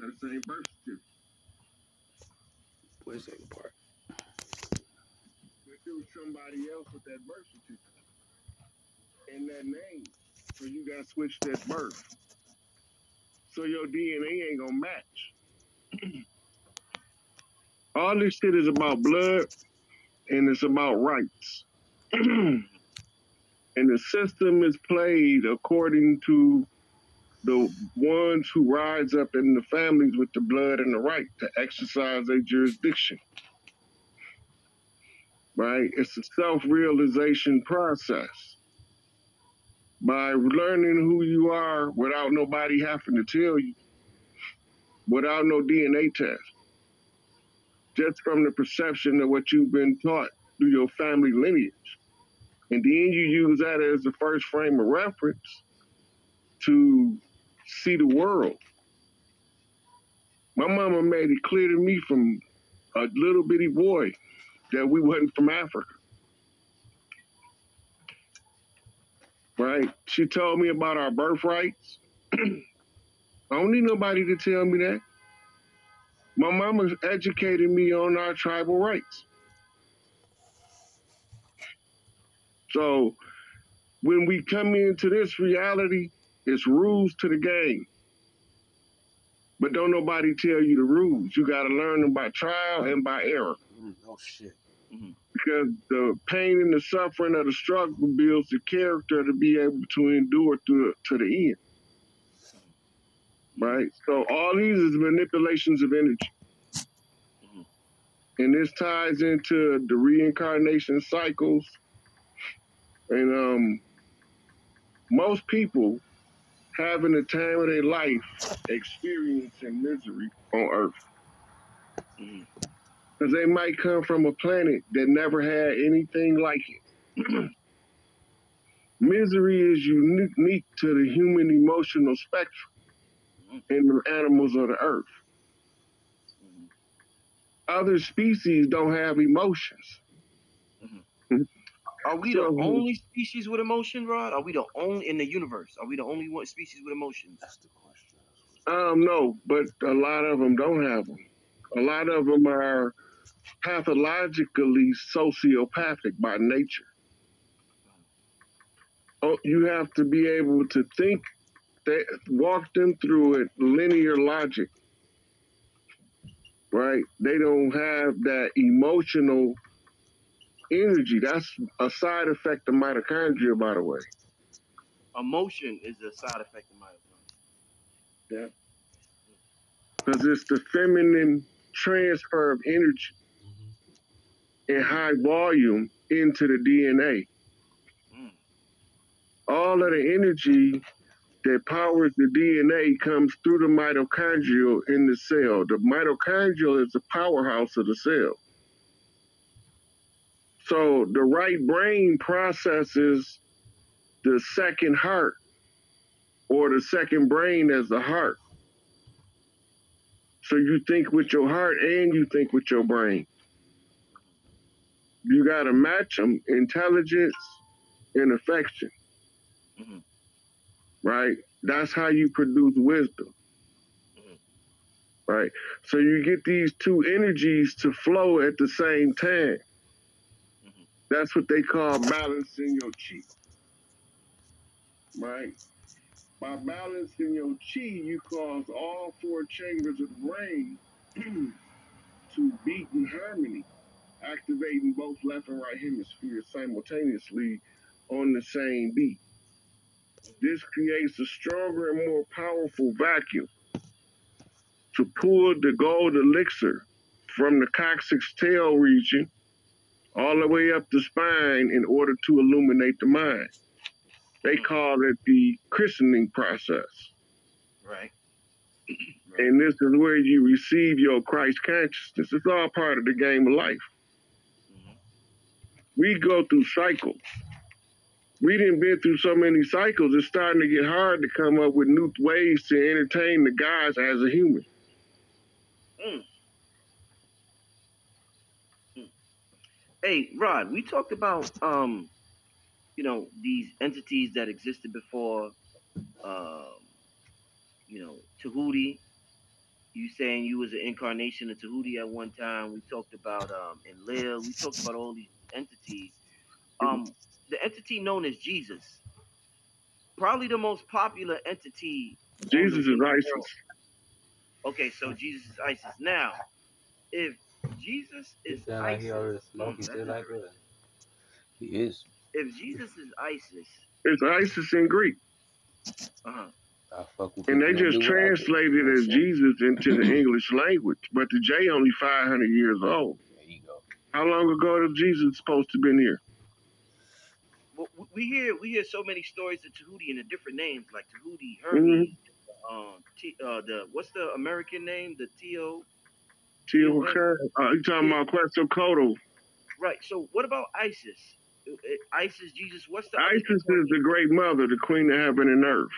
that same birth certificate. Where's the second part? If it was somebody else with that birth certificate and that name, so you got to switch that birth. So your DNA ain't gonna match. All this shit is about blood and it's about rights. and the system is played according to the ones who rise up in the families with the blood and the right to exercise their jurisdiction. Right? It's a self realization process. By learning who you are without nobody having to tell you, without no DNA test, just from the perception of what you've been taught through your family lineage. And then you use that as the first frame of reference to see the world. My mama made it clear to me from a little bitty boy that we wasn't from Africa. Right? She told me about our birthrights. I don't need nobody to tell me that. My mama educated me on our tribal rights. So when we come into this reality, it's rules to the game. But don't nobody tell you the rules. You got to learn them by trial and by error. Mm, oh shit. Because the pain and the suffering of the struggle builds the character to be able to endure to, to the end. Right? So all these is manipulations of energy. And this ties into the reincarnation cycles. And um, most people having the time of their life experiencing misery on earth. Mm. Because they might come from a planet that never had anything like it. misery is unique to the human emotional spectrum and the animals of the earth. Mm-hmm. Other species don't have emotions. Mm-hmm. Are we the only species with emotion, Rod? Are we the only in the universe? Are we the only one species with emotions? That's the question. Um, no, but a lot of them don't have them. A lot of them are pathologically sociopathic by nature. Oh, you have to be able to think, that, walk them through it, linear logic, right? They don't have that emotional energy. That's a side effect of mitochondria, by the way. Emotion is a side effect of mitochondria. Yeah. because it's the feminine transfer of energy in high volume into the DNA. Mm. All of the energy that powers the DNA comes through the mitochondrial in the cell. The mitochondrial is the powerhouse of the cell. So the right brain processes the second heart or the second brain as the heart. So you think with your heart and you think with your brain. You got to match them intelligence and affection. Mhm. Right? That's how you produce wisdom. Mhm. Right? So you get these two energies to flow at the same time. That's what they call balancing your chi. Right? By balancing your chi, you cause all four chambers of the brain to beat in harmony, activating both left and right hemispheres simultaneously on the same beat. This creates a stronger and more powerful vacuum to pull the gold elixir from the coccyx tail region all the way up the spine in order to illuminate the mind. They call it the christening process. Right. And this is where you receive your Christ consciousness. It's all part of the game of life. Mhm. We go through cycles. We didn't been through so many cycles, it's starting to get hard to come up with new ways to entertain the guys as a human. Mm. Hey, Rod, we talked about um, you know, these entities that existed before um, you know, Tahuti you saying you was an incarnation of Tahuti at one time. We talked about um Enlil. We talked about all these entities. Um, the entity known as Jesus, probably the most popular entity. Jesus is ISIS. Okay, so Jesus is ISIS. Now, if Jesus is sound like ISIS, he already smoking shit that's like interesting. He is. if Jesus is ISIS, It's ISIS in Greek. uh-huh. I fuck with And they just do what I do. translated it as Jesus into the English language. But the J only 500 years old. There you go. How long ago is Jesus supposed to been here? Well, we hear we hear so many stories of Tahuti and the different names like Tahuti, Hermes, um, T, uh, the what's the American name? The T.O. Teotihuacan. Uh, you talking about Quetzalcoatl. Right. So what about ISIS? Uh, uh, ISIS, Jesus. What's the ISIS is the great mother, the queen of heaven and earth.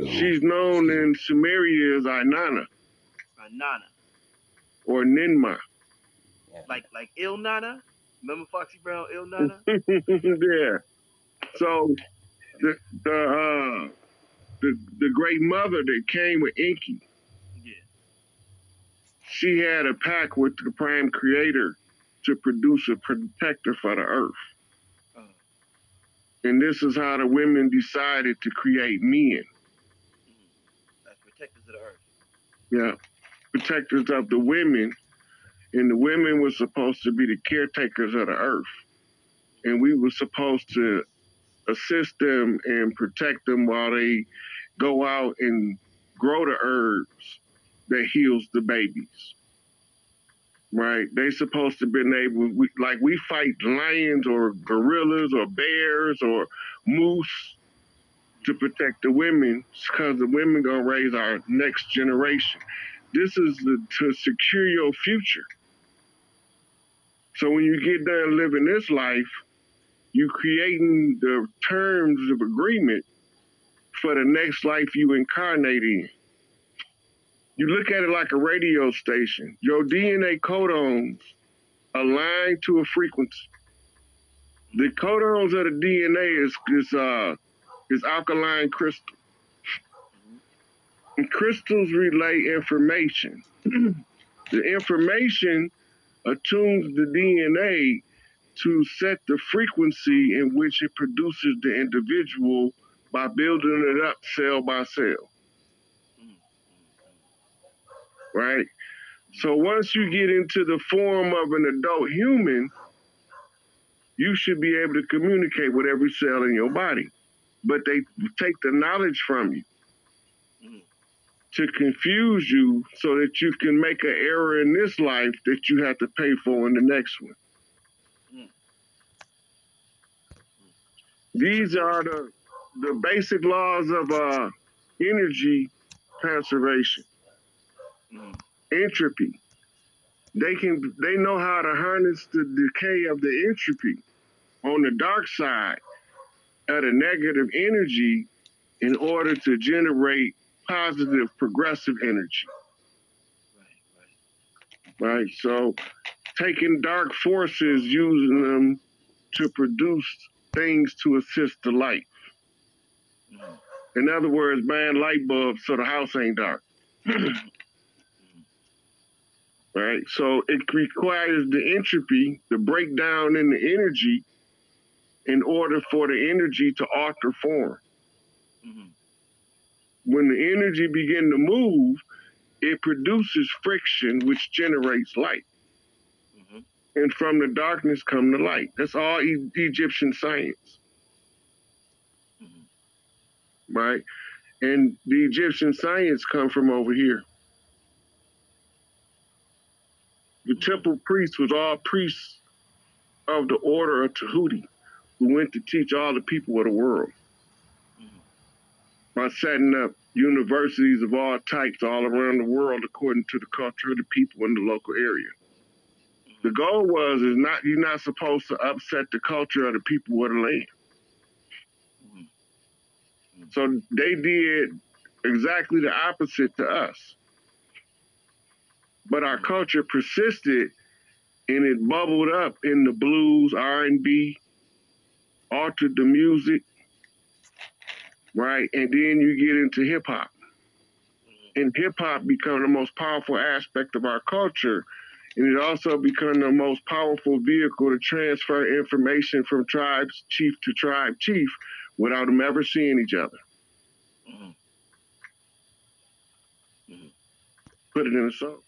She's known in Sumeria as Inanna Nana, or Ninma. Like like Ill Na Na. Remember Foxy Brown, Il Na Na? yeah. So the the uh the the great mother that came with Enki, yeah. She had a pact with the prime creator to produce a protector for the earth. And this is how the women decided to create men. as protectors of the earth. Yeah. Protectors of the women. And the women were supposed to be the caretakers of the earth. And we were supposed to assist them and protect them while they go out and grow the herbs that heals the babies. Right? They supposed to been able we, like we fight lions or gorillas or bears or moose to protect the women because the women gonna raise our next generation. This is the, to secure your future. So when you get done living this life, you creating the terms of agreement for the next life you incarnate in. You look at it like a radio station. Your DNA codons align to a frequency. The codons of the DNA is is uh is alkaline crystal. And crystals relay information. the information attunes the DNA to set the frequency in which it produces the individual by building it up cell by cell. Right? So once you get into the form of an adult human, you should be able to communicate with every cell in your body. But they take the knowledge from you to confuse you so that you can make an error in this life that you have to pay for in the next one. These are the the basic laws of uh, energy conservation. Entropy. They can they know how to harness the decay of the entropy on the dark side of the negative energy in order to generate positive progressive energy. Right, right. right? So taking dark forces, using them to produce things to assist the light. Mm. In other words, buying light bulbs so the house ain't dark. right? So it requires the entropy, the breakdown in the energy, in order for the energy to alter form. Mhm. When the energy begin to move, it produces friction, which generates light. Mhm. and from the darkness come the light. That's all e- Egyptian science, Mhm. right? And the Egyptian science come from over here. The temple priests was all priests of the order of Tahuti, who went to teach all the people of the world by setting up universities of all types all around the world according to the culture of the people in the local area. The goal was is not you're not supposed to upset the culture of the people of the land. Mhm. So they did exactly the opposite to us. But our culture persisted and it bubbled up in the blues, R and B, altered the music, right? And then you get into hip hop. and hip hop become the most powerful aspect of our culture. And it also become the most powerful vehicle to transfer information from tribes chief to tribe chief without them ever seeing each other. Mhm. Put it in a song.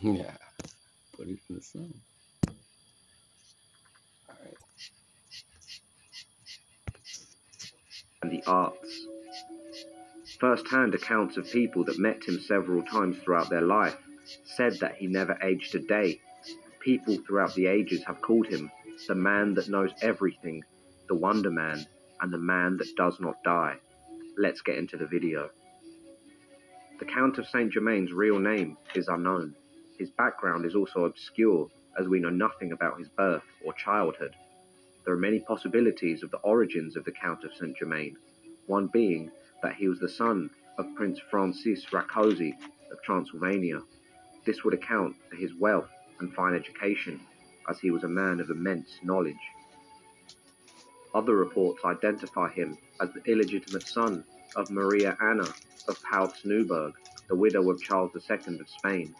Yeah. Put it in the sun. All right. and the arts. First hand accounts of people that met him several times throughout their life said that he never aged a day. People throughout the ages have called him the man that knows everything, the Wonder Man, and the man that does not die. Let's get into the video. The Count of Saint Germain's real name is unknown. His background is also obscure, as we know nothing about his birth or childhood. There are many possibilities of the origins of the Count of Saint Germain, one being that he was the son of Prince Francis Rákóczi of Transylvania. This would account for his wealth and fine education, as he was a man of immense knowledge. Other reports identify him as the illegitimate son of Maria Anna of Pfalz-Neuburg, the widow of Charles II of Spain.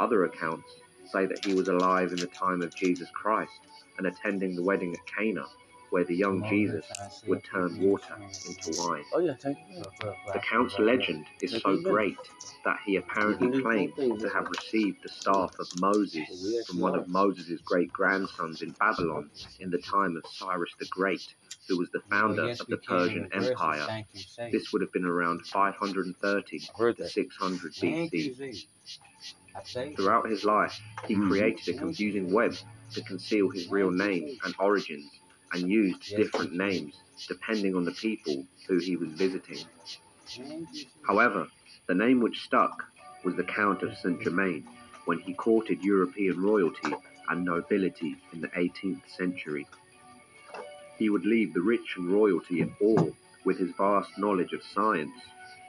Other accounts say that he was alive in the time of Jesus Christ and attending the wedding at Cana, where the young Jesus would turn water into wine. Oh it. The Count's legend is so great that he apparently claimed to have received the staff of Moses from one of Moses' great grandsons in Babylon in the time of Cyrus the Great, who was the founder of the Persian Empire. This would have been around 530 I to 600 BC. Z. I say. Throughout his life, he Mhm. created a confusing web to conceal his real name and origins and used different names depending on the people who he was visiting. However, the name which stuck was the Count of Saint Germain when he courted European royalty and nobility in the 18th century. He would leave the rich and royalty in awe with his vast knowledge of science.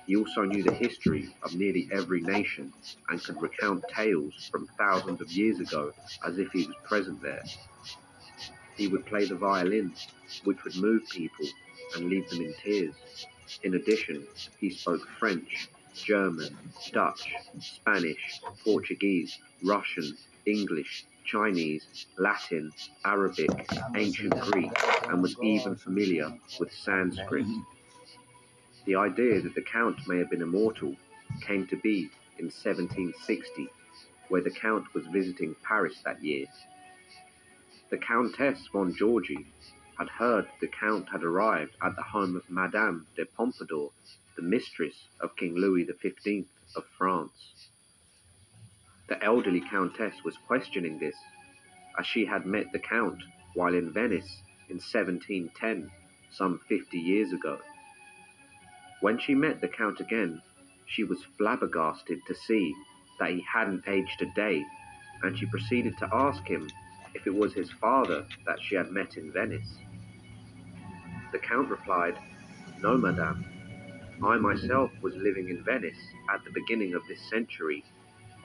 He also knew the history of nearly every nation and could recount tales from thousands of years ago as if he was present there. He would play the violin, which would move people and leave them in tears. In addition, he spoke French, German, Dutch, Spanish, Portuguese, Russian, English, Chinese, Latin, Arabic, ancient Greek, and was even familiar with Sanskrit. The idea that the Count may have been immortal came to be in 1760, where the Count was visiting Paris that year. The Countess von Georgi had heard the Count had arrived at the home of Madame de Pompadour, the mistress of King Louis XV of France. The elderly Countess was questioning this, as she had met the Count while in Venice in 1710, some 50 years ago. When she met the Count again, she was flabbergasted to see that he hadn't aged a day, and she proceeded to ask him if it was his father that she had met in Venice. The Count replied, No, madame. I myself was living in Venice at the beginning of this century.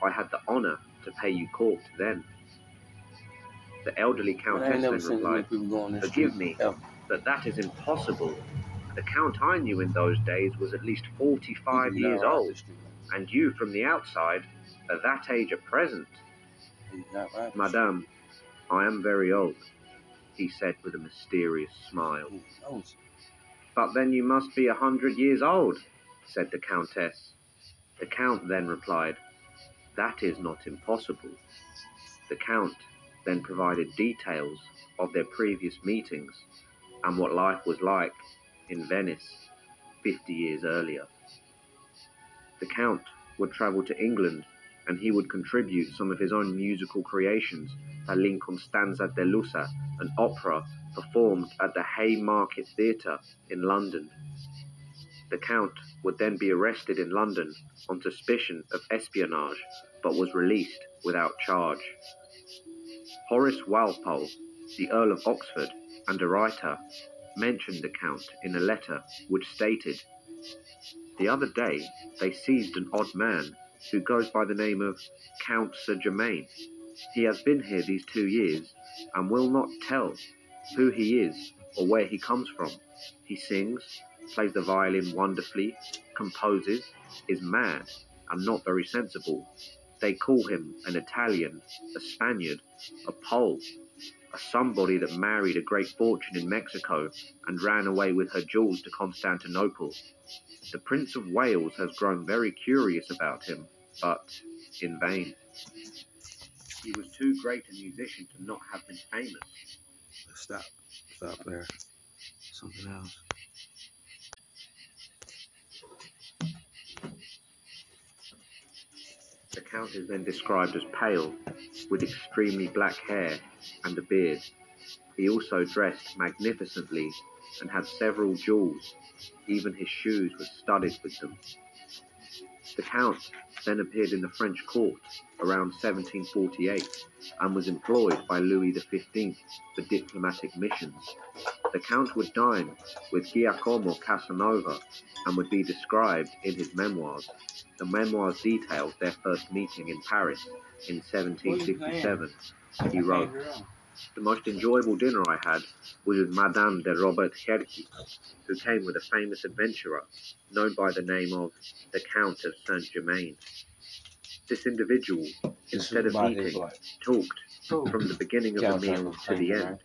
I had the honor to pay you court then. The elderly Countess then replied, people go on this Forgive me. that that is impossible. The Count I knew in those days was at least 45 years old, and you from the outside, at that age at present, He's not right. Madame, I am very old, he said with a mysterious smile. But then you must be a hundred years old, said the Countess. The Count then replied, That is not impossible. The Count then provided details of their previous meetings and what life was like in Venice 50 years earlier. The Count would travel to England and he would contribute some of his own musical creations to L'Incostanza delusa, an opera performed at the Haymarket Theatre in London. The Count would then be arrested in London on suspicion of espionage, but was released without charge. Horace Walpole, the Earl of Oxford and a writer, mentioned the Count in a letter which stated, The other day they seized an odd man who goes by the name of Count Sir Germain. He has been here these two years and will not tell who he is or where he comes from. He sings, plays the violin wonderfully, composes is mad and not very sensible. They call him an Italian, a Spaniard, a Pole, somebody that married a great fortune in Mexico and ran away with her jewels to Constantinople. The Prince of Wales has grown very curious about him, but in vain. He was too great a musician to not have been famous. Stop. Stop there. Something else. The Count is then described as pale, with extremely black hair and a beard. He also dressed magnificently and had several jewels, even his shoes were studded with them. The Count then appeared in the French court around 1748 and was employed by Louis XV for diplomatic missions. The Count would dine with Giacomo Casanova and would be described in his memoirs. The memoirs detailed their first meeting in Paris in 1757. He wrote, The most enjoyable dinner I had was with Madame de Robert Herky, who came with a famous adventurer known by the name of the Count of Saint Germain. This individual, instead of eating, talked oh. from the beginning of the meal to the end.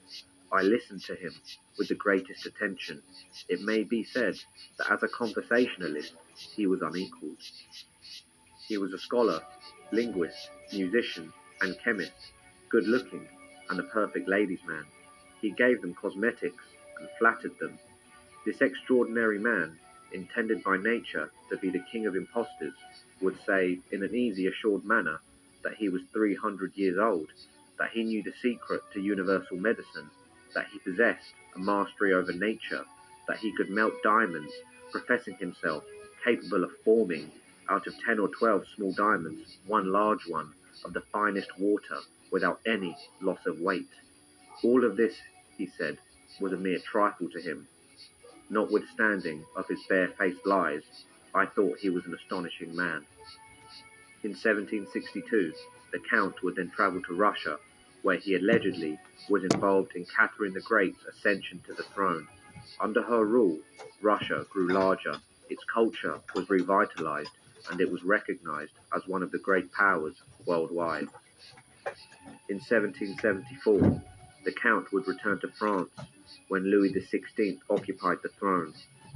I listened to him with the greatest attention. It may be said that as a conversationalist, he was unequaled. He was a scholar, linguist, musician, and chemist, good looking, and a perfect ladies' man. He gave them cosmetics and flattered them. This extraordinary man, intended by nature to be the king of impostors, would say in an easy, assured manner that he was 300 years old, that he knew the secret to universal medicine, that he possessed a mastery over nature, that he could melt diamonds, professing himself capable of forming out of 10 or 12 small diamonds one large one of the finest water without any loss of weight. All of this, he said, was a mere trifle to him. Notwithstanding of his barefaced lies, I thought he was an astonishing man. In 1762, the Count would then travel to Russia, where he allegedly was involved in Catherine the Great's ascension to the throne. Under her rule, Russia grew larger, its culture was revitalized, and it was recognized as one of the great powers worldwide. In 1774, the Count would return to France when Louis XVI occupied the throne.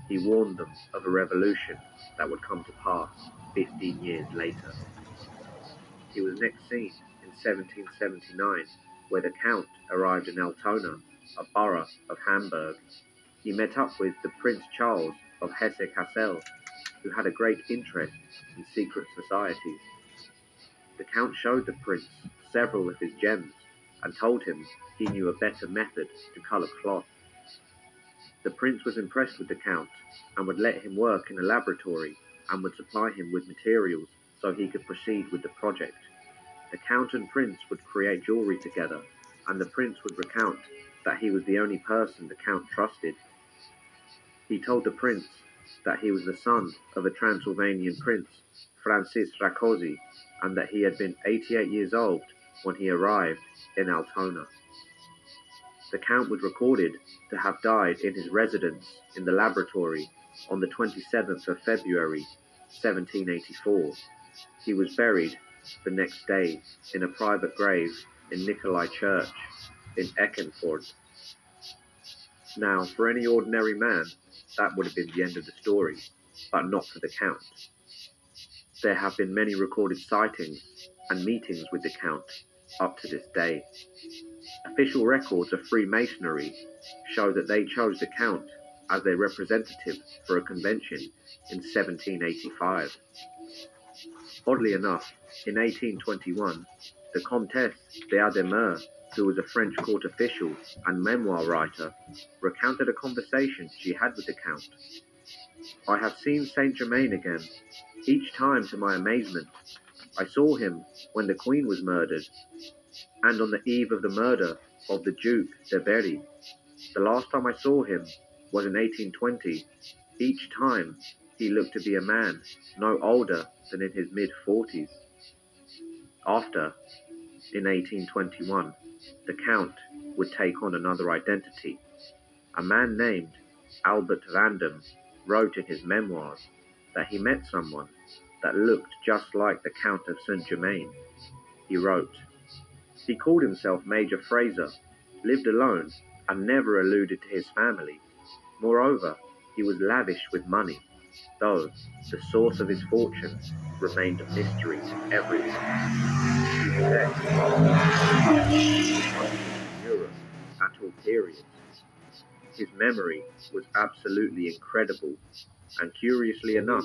He warned them of a revolution that would come to pass 15 years later. He was next seen in 1779, where the Count arrived in Altona, a borough of Hamburg. He met up with the Prince Charles of Hesse-Kassel, who had a great interest in secret societies. The Count showed the Prince several of his gems and told him he knew a better method to colour cloth. The Prince was impressed with the Count and would let him work in a laboratory and would supply him with materials so he could proceed with the project. The Count and Prince would create jewelry together, and the Prince would recount that he was the only person the Count trusted. He told the Prince that he was the son of a Transylvanian prince, Francis Rákóczi, and that he had been 88 years old when he arrived in Altona. The Count was recorded to have died in his residence in the laboratory on the 27th of February 1784. He was buried the next day in a private grave in Nikolai Church in Eckernförde. Now, for any ordinary man, that would have been the end of the story, but not for the Count. There have been many recorded sightings and meetings with the Count up to this day. Official records of Freemasonry show that they chose the Count as their representative for a convention in 1785. Oddly enough, in 1821, the Comtesse d'Ademar, who was a French court official and memoir writer, recounted a conversation she had with the Count. I have seen Saint Germain again, each time to my amazement. I saw him when the Queen was murdered, and on the eve of the murder of the Duke de Berry. The last time I saw him was in 1820. Each time he looked to be a man no older than in his mid 40s. After, in 1821, the Count would take on another identity. A man named Albert Vandam wrote in his memoirs that he met someone that looked just like the Count of Saint Germain. He wrote, He called himself Major Fraser, lived alone, and never alluded to his family. Moreover, he was lavish with money, though the source of his fortune remained a mystery to everyone. Europe at all periods. His memory was absolutely incredible, and curiously enough,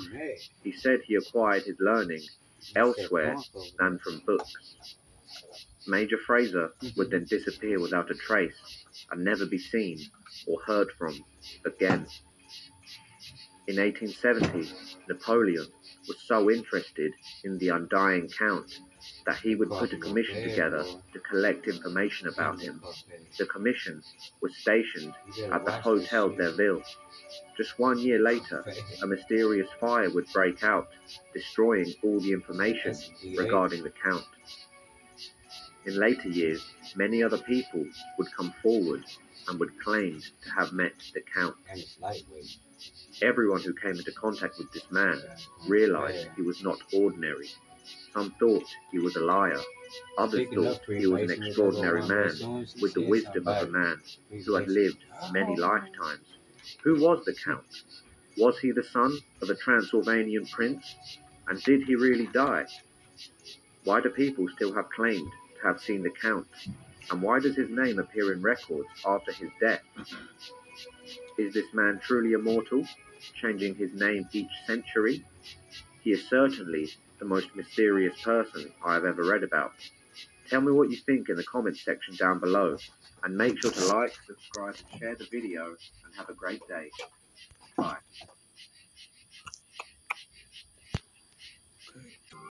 he said he acquired his learning elsewhere than from books. Major Fraser would then disappear without a trace and never be seen or heard from again. In 1870, Napoleon was so interested in the undying Count that he would put a commission together to collect information about him. The commission was stationed at the Hotel de Ville. Just one year later, a mysterious fire would break out, destroying all the information regarding the Count. In later years, many other people would come forward and would claim to have met the Count. Everyone who came into contact with this man realized he was not ordinary. Some thought he was a liar. Others thought he was an extraordinary man with the wisdom of a man who had lived many oh. lifetimes. Who was the Count? Was he the son of a Transylvanian prince? And did he really die? Why do people still have claimed to have seen the Count? And why does his name appear in records after his death? Is this man truly immortal, changing his name each century? He is certainly the most mysterious person I have ever read about. Tell me what you think in the comments section down below, and make sure to like, subscribe, and share the video, and have a great day. Bye.